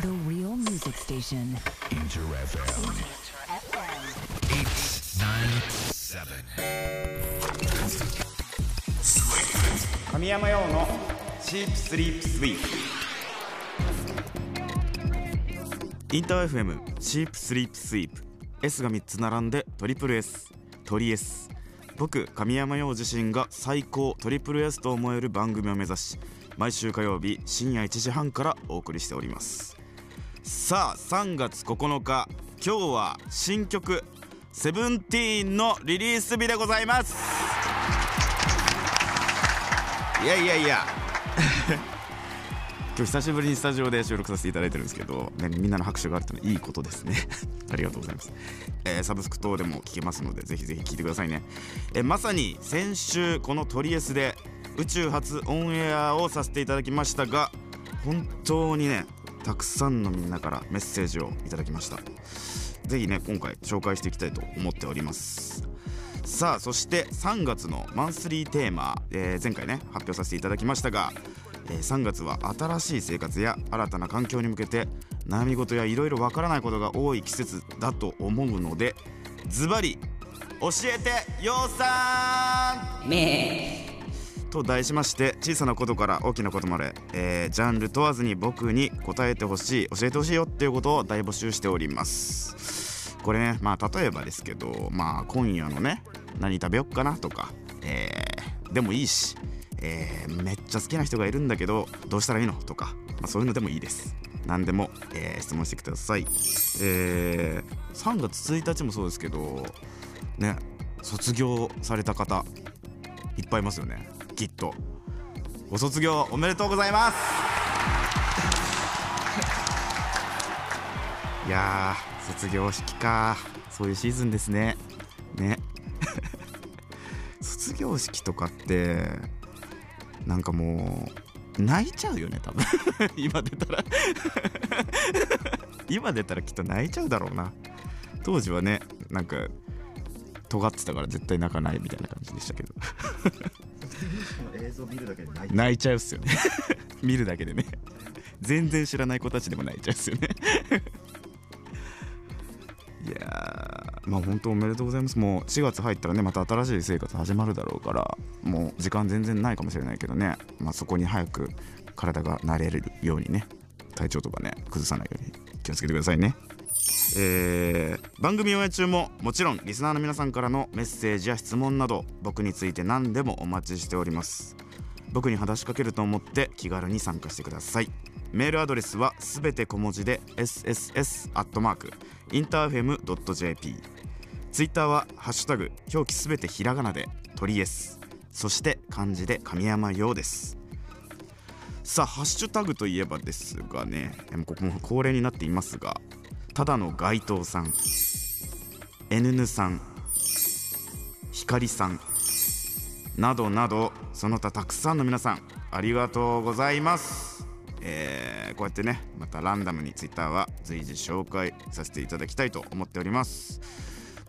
The real music station. Inter FM Inter FM. 8, 9, 7. 神山用のチープスリープスイープインター FM チープスリープスイープ S が3つ並んでトリプル S トリ S 僕神山陽自身が最高トリプル S と思える番組を目指し毎週火曜日深夜1時半からお送りしておりますさあ3月9日今日は新曲「セブンティーンのリリース日でございます。いやいやいや。今日久しぶりにスタジオで収録させていただいてるんですけど、ね、みんなの拍手があるというのはいいことですね。ありがとうございます、えー、サブスク等でも聞けますのでぜひぜひ聞いてくださいね、えー、まさに先週このトリエスで宇宙初オンエアをさせていただきましたが本当にねたくさんのみんなからメッセージをいただきました。ぜひね今回紹介していきたいと思っております。さあそして3月のマンスリーテーマ、えー、前回ね発表させていただきましたが、えー、3月は新しい生活や新たな環境に向けて悩み事やいろいろわからないことが多い季節だと思うのでズバリ教えてようさん。と題しまして小さなことから大きなことまで、えー、ジャンル問わずに僕に答えてほしい教えてほしいよっていうことを大募集しております。これねまあ例えばですけどまあ今夜のね何食べよっかなとか、えー、でもいいし、えー、めっちゃ好きな人がいるんだけどどうしたらいいのとか、まあ、そういうのでもいいです。何でも、え、質問してください。えー、3月1日もそうですけどね卒業された方いっぱいいますよね。きっとご卒業おめでとうございます。いや卒業式か。そういうシーズンですね。ね。卒業式とかってなんかもう泣いちゃうよね多分。今出たら。今出たらきっと泣いちゃうだろうな。当時はねなんか尖ってたから絶対泣かないみたいな感じでしたけど。映像見るだけで泣いちゃうっすよね。見るだけでね。全然知らない子たちでも泣いちゃうっすよね。いやーまあ本当おめでとうございます。もう4月入ったらねまた新しい生活始まるだろうからもう時間全然ないかもしれないけどね、まあ、そこに早く体が慣れるようにね体調とかね崩さないように気をつけてくださいね。えー、番組応援中ももちろんリスナーの皆さんからのメッセージや質問など僕について何でもお待ちしております。僕に話しかけると思って気軽に参加してください。メールアドレスはすべて小文字で sss アットマークインターフェム .jp ツイッターはハッシュタグ表記すべてひらがなで鳥エス。そして漢字で神山陽です。さあハッシュタグといえばですがねここも恒例になっていますがただの街頭さん。N ぬさん。光さん。などなどその他たくさんの皆さんありがとうございます。えー、こうやってねまたランダムに Twitter は随時紹介させていただきたいと思っております。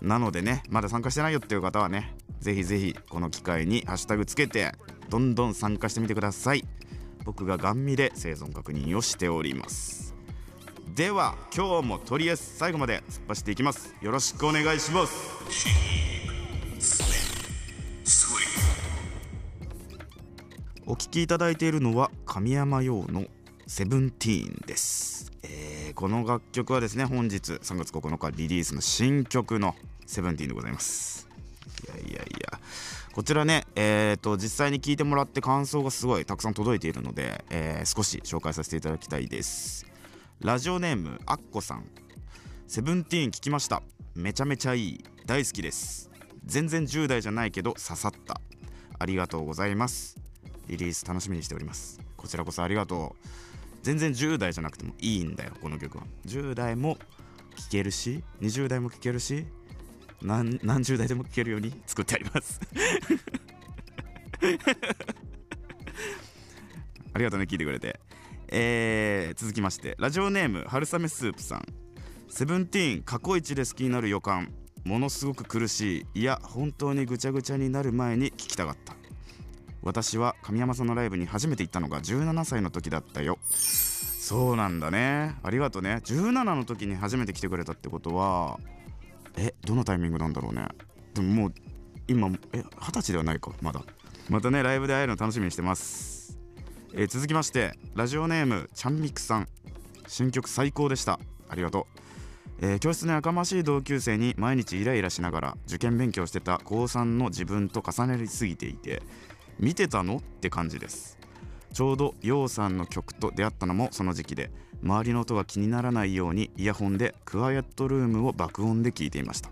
なのでねまだ参加してないよっていう方はねぜひぜひこの機会にハッシュタグつけてどんどん参加してみてください。僕がガン見で生存確認をしております。では今日もとりあえず最後まで突っ走っていきます。よろしくお願いします。お聴きいただいているのは神山陽のセブンティーンです、えーこの楽曲はですね本日3月9日リリースの新曲のセブンティーンでございます。いやいやいやこちらねえー、と実際に聞いてもらって感想がすごいたくさん届いているので、えー少し紹介させていただきたいです。ラジオネームアッコさん。セブンティーン聞きました。めちゃめちゃいい。大好きです。全然10代じゃないけど刺さった。ありがとうございます。リリース楽しみにしております。こちらこそありがとう。全然10代じゃなくてもいいんだよこの曲は。10代も聴けるし20代も聴けるし何何十代でも聴けるように作ってあります。ありがとうね聞いてくれて。えー、続きましてラジオネーム春雨スープさん。セブンティーン過去一で好きになる予感。ものすごく苦しい。いや本当にぐちゃぐちゃになる前に聞きたかった。私は神山さんのライブに初めて行ったのが17歳の時だったよ。そうなんだね。ありがとうね17の時に初めて来てくれたってことはえどのタイミングなんだろうね。でももう今え二十歳ではないかまだ。またねライブで会えるの楽しみにしてます、えー続きましてラジオネームちゃんみくさん。新曲最高でした。ありがとう、えー教室のやかましい同級生に毎日イライラしながら受験勉強してた高3の自分と重ねすぎていて見てたのって感じです。ちょうどヨウさんの曲と出会ったのもその時期で周りの音が気にならないようにイヤホンでクワイエットルームを爆音で聞いていました。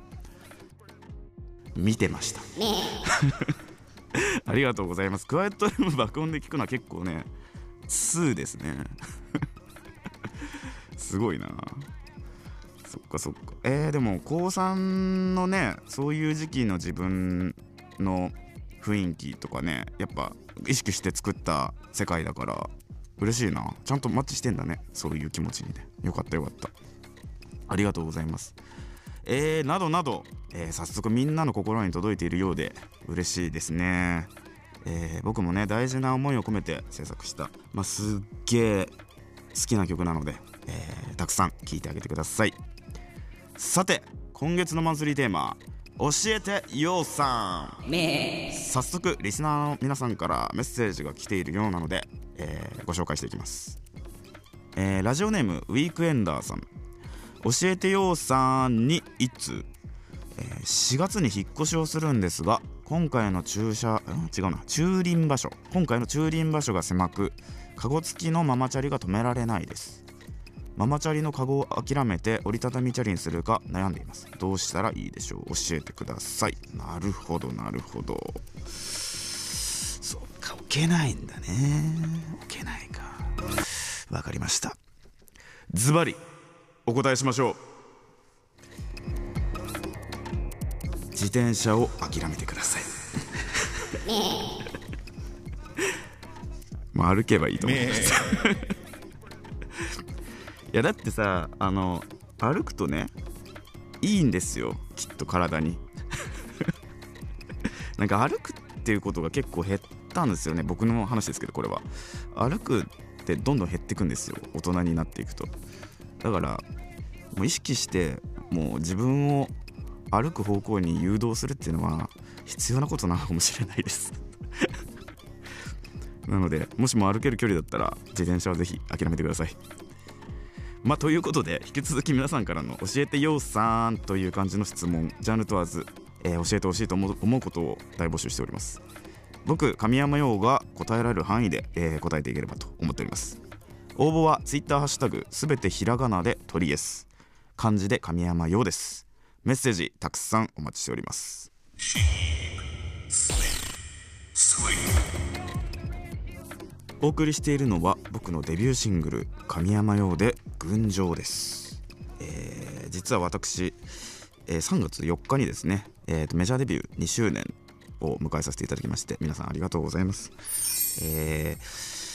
見てました ありがとうございます。クワイエットルーム爆音で聞くのは結構ね2ですね。すごいな。そっかそっか。えー、でも高3のねそういう時期の自分の雰囲気とかねやっぱ意識して作った世界だから嬉しいな。ちゃんとマッチしてんだね。そういう気持ちにね。よかったよかった。ありがとうございます。えー、などなど、えー早速みんなの心に届いているようで嬉しいですね。えー僕もね大事な思いを込めて制作した、まあ、すっげえ好きな曲なので、えーたくさん聴いてあげてください。さて今月のマンスリーテーマ「教えてようさん」早速リスナーの皆さんからメッセージが来ているようなので、えーご紹介していきます、えーラジオネームウィークエンダーさん。教えてようさんに一通、4月に引っ越しをするんですが今回の駐車ん違うな。駐輪場所。今回の駐輪場所が狭くカゴ付きのママチャリが止められないです。ママチャリのカゴを諦めて折りたたみチャリにするか悩んでいます。どうしたらいいでしょう？教えてください。なるほどなるほど。そっか置けないんだね。置けないか。わかりました。ズバリお答えしましょう。自転車を諦めてください。まあ歩けばいいと思います。いやだってさあの歩くとねいいんですよ。きっと体に。なんか歩くっていうことが結構減ったんですよね。僕の話ですけどこれは。歩くってどんどん減っていくんですよ。大人になっていくと。だからもう意識してもう自分を歩く方向に誘導するっていうのは必要なことなのかもしれないです。なのでもしも歩ける距離だったら自転車はぜひ諦めてください。まあということで引き続き皆さんからの「教えてようさん」という感じの質問ジャンル問わず、えー教えてほしいと思う思うことを大募集しております。僕神山陽が答えられる範囲で、えー答えていければと思っております。応募は Twitter ハッシュタグすべてひらがなで鳥です。漢字で神山陽です。メッセージたくさんお待ちしております。お送りしているのは僕のデビューシングル「神山用で群青」です、えー実は私、えー3月4日にですね、えーとメジャーデビュー2周年を迎えさせていただきまして皆さんありがとうございます、えー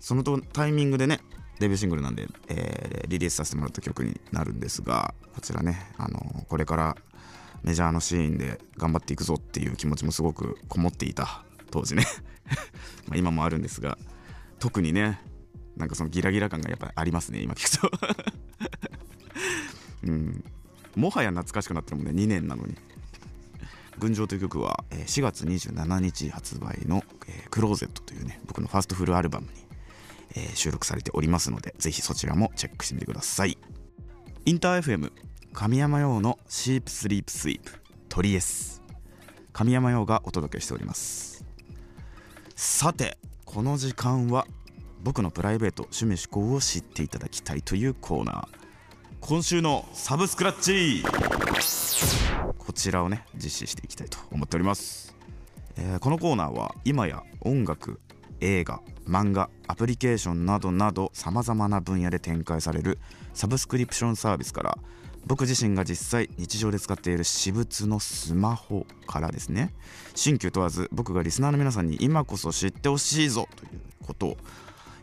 そのタイミングでねデビューシングルなんで、えーリリースさせてもらった曲になるんですがこちらね、あのーこれからメジャーのシーンで頑張っていくぞっていう気持ちもすごくこもっていた当時ね。ま今もあるんですが特にねなんかそのギラギラ感がやっぱりありますね今聞くと。うん。もはや懐かしくなってるもんね2年なのに「群青」という曲は4月27日発売の「えクローゼット」というね僕のファーストフルアルバムに、えー収録されておりますのでぜひそちらもチェックしてみてください。インター FM 神山用のシープスリープスイープ鳥 S 神山用がお届けしております。さてこの時間は僕のプライベート趣味思考を知っていただきたいというコーナー。今週のサブスクラッチ。こちらをね実施していきたいと思っております、えーこのコーナーは今や音楽映画漫画アプリケーションなどなどさまざまな分野で展開されるサブスクリプションサービスから僕自身が実際日常で使っている私物のスマホからですね。新旧問わず僕がリスナーの皆さんに今こそ知ってほしいぞということを、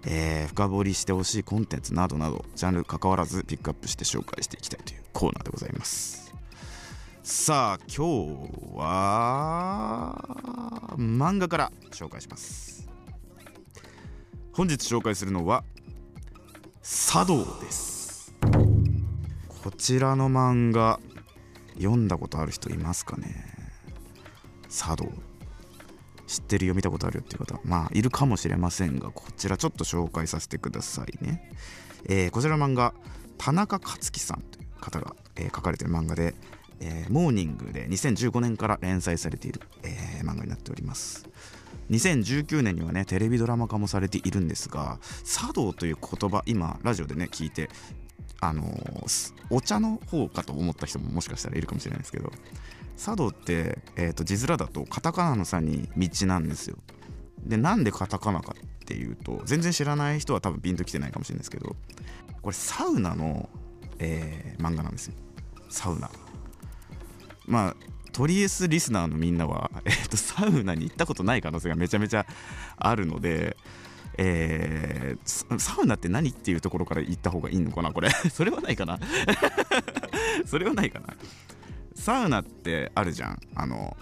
えー深掘りしてほしいコンテンツなどなどジャンル関わらずピックアップして紹介していきたいというコーナーでございます。さあ今日は漫画から紹介します。本日紹介するのは茶道です。こちらの漫画読んだことある人いますかね？茶道。知ってるよ見たことあるよっていう方まあいるかもしれませんがこちらちょっと紹介させてくださいね、えーこちらの漫画田中克樹さんという方が、えー書かれてる漫画で、えーモーニングで2015年から連載されている、え漫画になっております。2019年にはねテレビドラマ化もされているんですが茶道という言葉今ラジオでね聞いてあのーお茶の方かと思った人ももしかしたらいるかもしれないですけど茶道って、えー、と字面だとカタカナの「差に道なんですよ。でなんでカタカナかっていうと全然知らない人は多分ピンときてないかもしれないですけどこれサウナの、えー漫画なんですよ。サウナ。まあトリエスリスナーのみんなは、えー、とサウナに行ったことない可能性がめちゃめちゃあるので、えーサウナって何っていうところから行った方がいいのかなこれ。それはないかな。それはないかな。サウナってあるじゃん。あの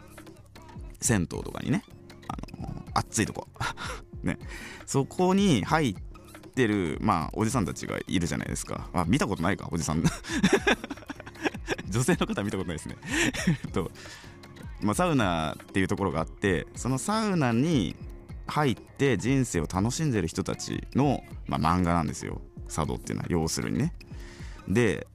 銭湯とかにね。あの暑いとこ。ね。そこに入ってるまあおじさんたちがいるじゃないですか。あ見たことないかおじさん。女性の方見たことないですね。と、まあ、サウナっていうところがあってそのサウナに入って人生を楽しんでる人たちの、まあ、漫画なんですよ。茶道っていうのは要するにね。で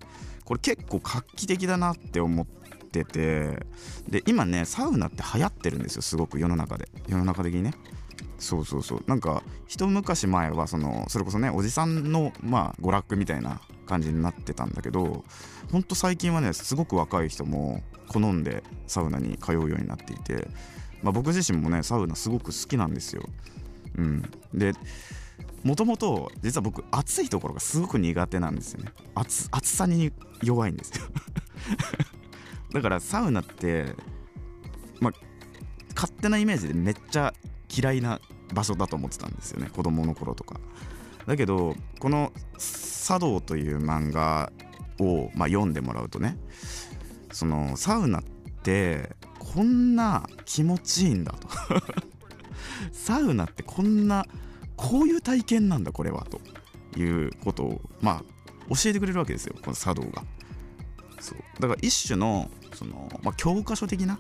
これ結構画期的だなって思っててで今ねサウナって流行ってるんですよすごく世の中で。世の中的にね。そうそうそう。なんか一昔前はそのそれこそねおじさんのまあ娯楽みたいな感じになってたんだけどほんと最近はねすごく若い人も好んでサウナに通うようになっていて、まあ、僕自身もねサウナすごく好きなんですよ。うん、でもともと実は僕暑いところがすごく苦手なんですよね。暑さに弱いんですよ。だからサウナってまあ勝手なイメージでめっちゃ嫌いな場所だと思ってたんですよね。子供の頃とか。だけどこの「茶道」という漫画を、まあ、読んでもらうとねそのサウナってこんな気持ちいいんだと。サウナってこんなこういう体験なんだこれはということをまあ教えてくれるわけですよこの茶道が。そう。だから一種のその、まあ、教科書的な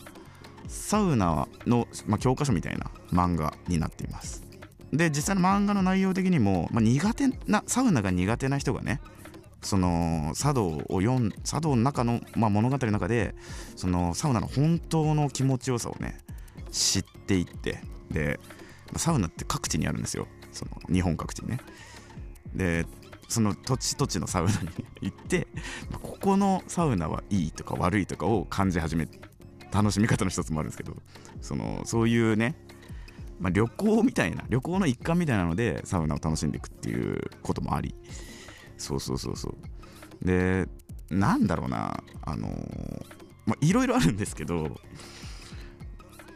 サウナの、まあ、教科書みたいな漫画になっています。で実際の漫画の内容的にも、まあ、苦手なサウナが苦手な人がねその茶道を読ん茶道の中の、まあ、物語の中でそのサウナの本当の気持ちよさをね知っていってでサウナって各地にあるんですよ。その日本各地にね。でその土地土地のサウナに行ってここのサウナはいいとか悪いとかを感じ始め楽しみ方の一つもあるんですけどそのそういうね、まあ、旅行みたいな旅行の一環みたいなのでサウナを楽しんでいくっていうこともあり。そうそうそうそう。でなんだろうなあのまあいろいろあるんですけど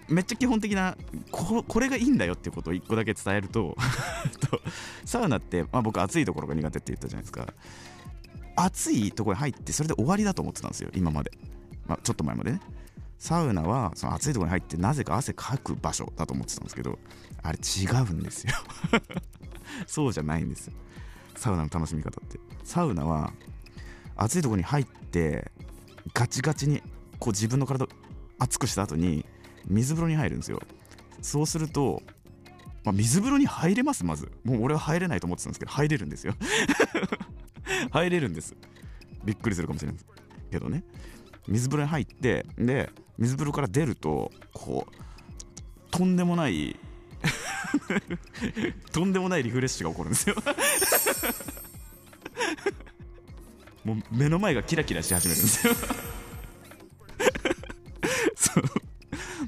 めっちゃ基本的なこれがいいんだよっていうことを一個だけ伝えると とサウナって、まあ、僕暑いところが苦手って言ったじゃないですか。暑いところに入ってそれで終わりだと思ってたんですよ今まで、まあ、ちょっと前までね。サウナはその暑いところに入ってなぜか汗かく場所だと思ってたんですけどあれ違うんですよ。そうじゃないんですよ。サウナの楽しみ方って。サウナは暑いところに入ってガチガチにこう自分の体を熱くした後に水風呂に入るんですよ。そうすると、まあ、水風呂に入れますまず。もう俺は入れないと思ってたんですけど入れるんですよ。入れるんです。びっくりするかもしれないけどね。水風呂に入ってで水風呂から出るとこうとんでもない とんでもないリフレッシュが起こるんですよ。もう目の前がキラキラし始めるんですよ。そう。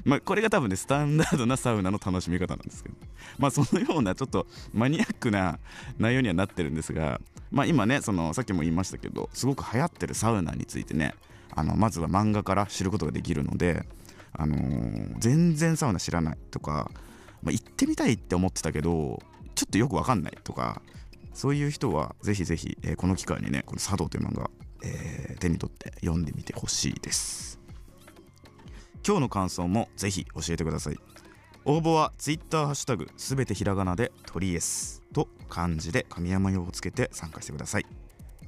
まあこれが多分ねスタンダードなサウナの楽しみ方なんですけど。まあそのようなちょっとマニアックな内容にはなってるんですがまあ今ねそのさっきも言いましたけどすごく流行ってるサウナについてねあのまずは漫画から知ることができるので、あのー全然サウナ知らないとか、まあ、行ってみたいって思ってたけどちょっとよくわかんないとかそういう人はぜひぜひ、えーこの機会にねこの「茶道」という漫画、えー手に取って読んでみてほしいです。今日の感想もぜひ教えてください。応募は Twitter ハッシュタグすべてひらがなでトリエスと漢字で神山用をつけて参加してください。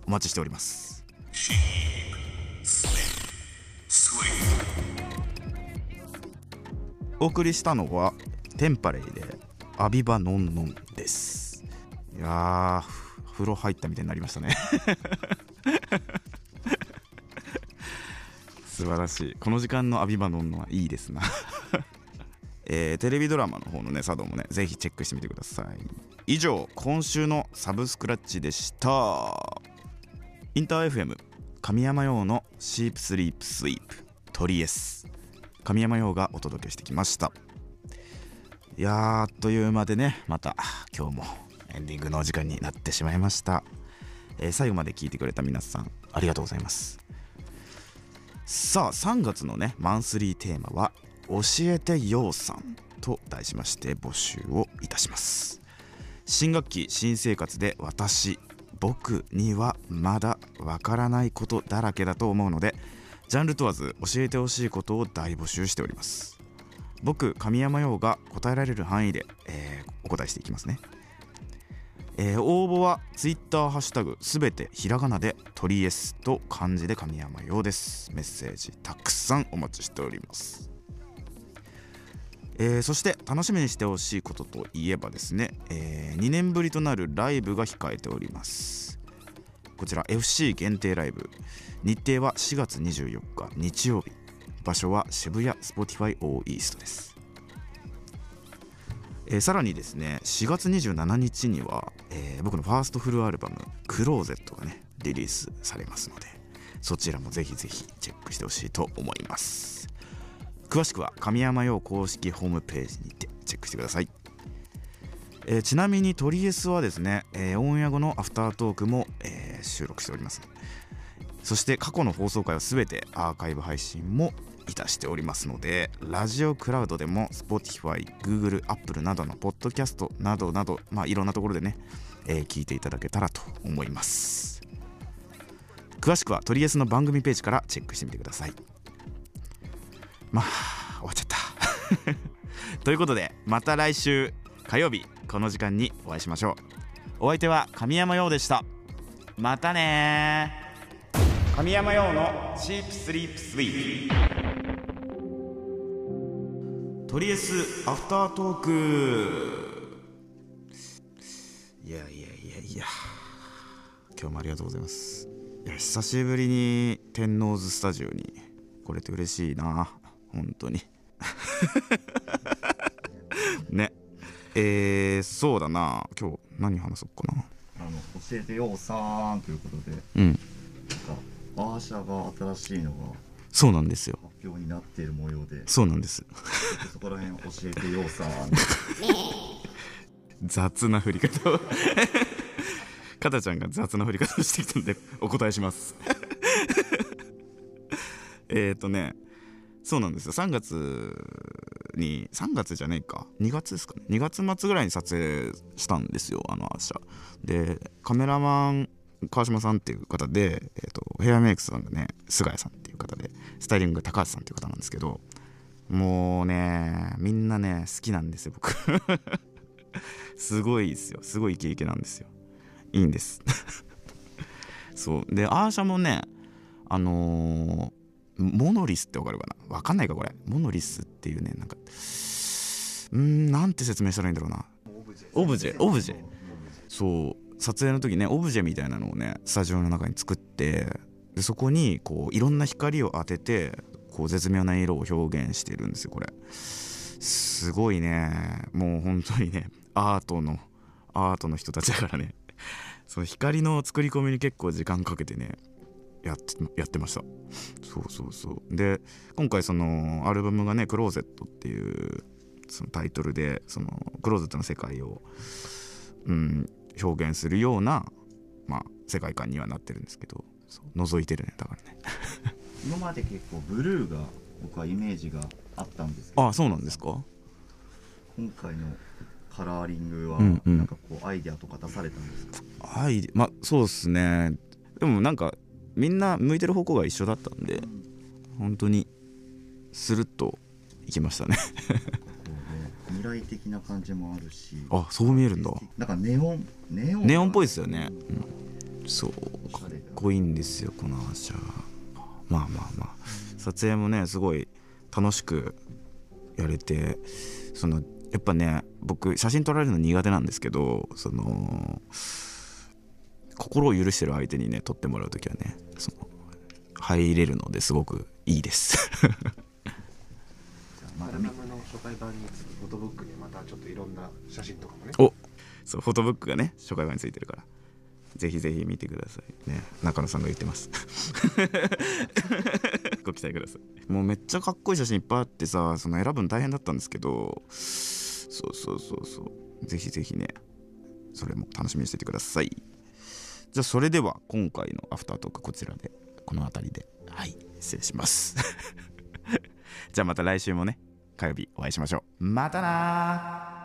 お待ちしております。お送りしたのはテンパレイでアビバノンノンです。いや風呂入ったみたいになりましたね。素晴らしい。この時間のアビバノンノンはいいですな。えーテレビドラマの方のね佐渡もねぜひチェックしてみてください。以上今週のサブスクラッチでした。インター FM 神山用のシープスリープスイープトリエス。神山用がお届けしてきました。いやあっという間でねまた今日もエンディングのお時間になってしまいました、えー最後まで聞いてくれた皆さんありがとうございます。さあ3月のねマンスリーテーマは「教えてようさん」と題しまして募集をいたします。新学期新生活で私僕にはまだわからないことだらけだと思うのでジャンル問わず教えてほしいことを大募集しております。僕神山陽が答えられる範囲で、えーお答えしていきますね、えー応募は Twitter ハッシュタグすべてひらがなで「トリエス」と漢字で神山陽です。メッセージたくさんお待ちしております。えーそして楽しみにしてほしいことといえばですね、え2年ぶりとなるライブが控えております。こちら FC 限定ライブ。日程は4月24日日曜日。場所は渋谷 Spotify O イーストです、えーさらにですね4月27日には、えー僕のファーストフルアルバム「クローゼット」がねリリースされますのでそちらもぜひぜひチェックしてほしいと思います。詳しくは神山用公式ホームページにてチェックしてください、えーちなみにトリエスはですね、えーオンエア後のアフタートークも、えー収録しております。そして過去の放送回は全てアーカイブ配信もいたしておりますのでラジオクラウドでも Spotify、Google、Apple などのポッドキャストなどなど、まあ、いろんなところでね、え聞いていただけたらと思います。詳しくはトリエスの番組ページからチェックしてみてください。まあ終わっちゃった。ということでまた来週火曜日この時間にお会いしましょう。お相手は神山陽でした。またね神山陽のチープスリープスイープとりあえずアフタートーク。いやいやいやいや。今日もありがとうございます。いや久しぶりに天王洲スタジオに来れて嬉しいな。本当に。ね。えー、そうだな。今日何話そうかな。あの教えてようさんということで。うん。なんかアーシャが新しいのがそうなんですよ。発表になっている模様で。そうなんです。そこら辺教えてようさん。雑な振り方を。かたちゃんが雑な振り方をしてきたのでお答えします。えっとねそうなんですよ。3月に3月じゃねえか。2月ですかね。2月末ぐらいに撮影したんですよ。あのアーシャ。でカメラマン川島さんっていう方で、えー、とヘアメイクさんがね菅谷さんっていう方でスタイリング高橋さんっていう方なんですけどもうねみんなね好きなんですよ僕。すごいですよ。すごいイケイケなんですよ。いいんです。そう。でアーシャもねあのーモノリスってわかるかな？わかんないかこれ。モノリスっていうねなんかうーんなんて説明したらいいんだろうな。オブジェ。オブジェ。そう。撮影の時ねオブジェみたいなのをねスタジオの中に作ってでそこにこういろんな光を当ててこう絶妙な色を表現してるんですよこれ。すごいね。もう本当にねアートのアートの人たちだからね。その光の作り込みに結構時間かけてねやってやってました。そうそうそう。で今回そのアルバムがね「クローゼット」っていうそのタイトルでそのクローゼットの世界を、うん、表現するような、まあ、世界観にはなってるんですけど覗いてるねだからね。今まで結構ブルーが僕はイメージがあったんですけど。あそうなんですか？今回のカラーリングはうんうん。なんかこうアイデアとか出されたんですか、アイデまあそうですね。でもなんかみんな向いてる方向が一緒だったんで本当にスルッといきましたね。未来的な感じもあるし。あそう見えるんだ。なんかネオンネオンネオンっぽいですよね、うん、そう。かっこいいんですよこのアーシャまあまあまあ。撮影もねすごい楽しくやれてそのやっぱね僕写真撮られるの苦手なんですけどその心を許してる相手にね撮ってもらう時はねその入れるのですごくいいです。まだアルバムの初回版につくフォトブックにまたちょっといろんな写真とかもね。おそうフォトブックがね初回版についてるから。ぜひぜひ見てください。ね中野さんが言ってます。ご期待ください。もうめっちゃかっこいい写真いっぱいあってさその選ぶの大変だったんですけどそうそうそうそう。ぜひぜひねそれも楽しみにしててくださいじゃあそれでは今回のアフタートークこちらでこの辺りで。はい失礼します。じゃあまた来週もね火曜日お会いしましょう。またな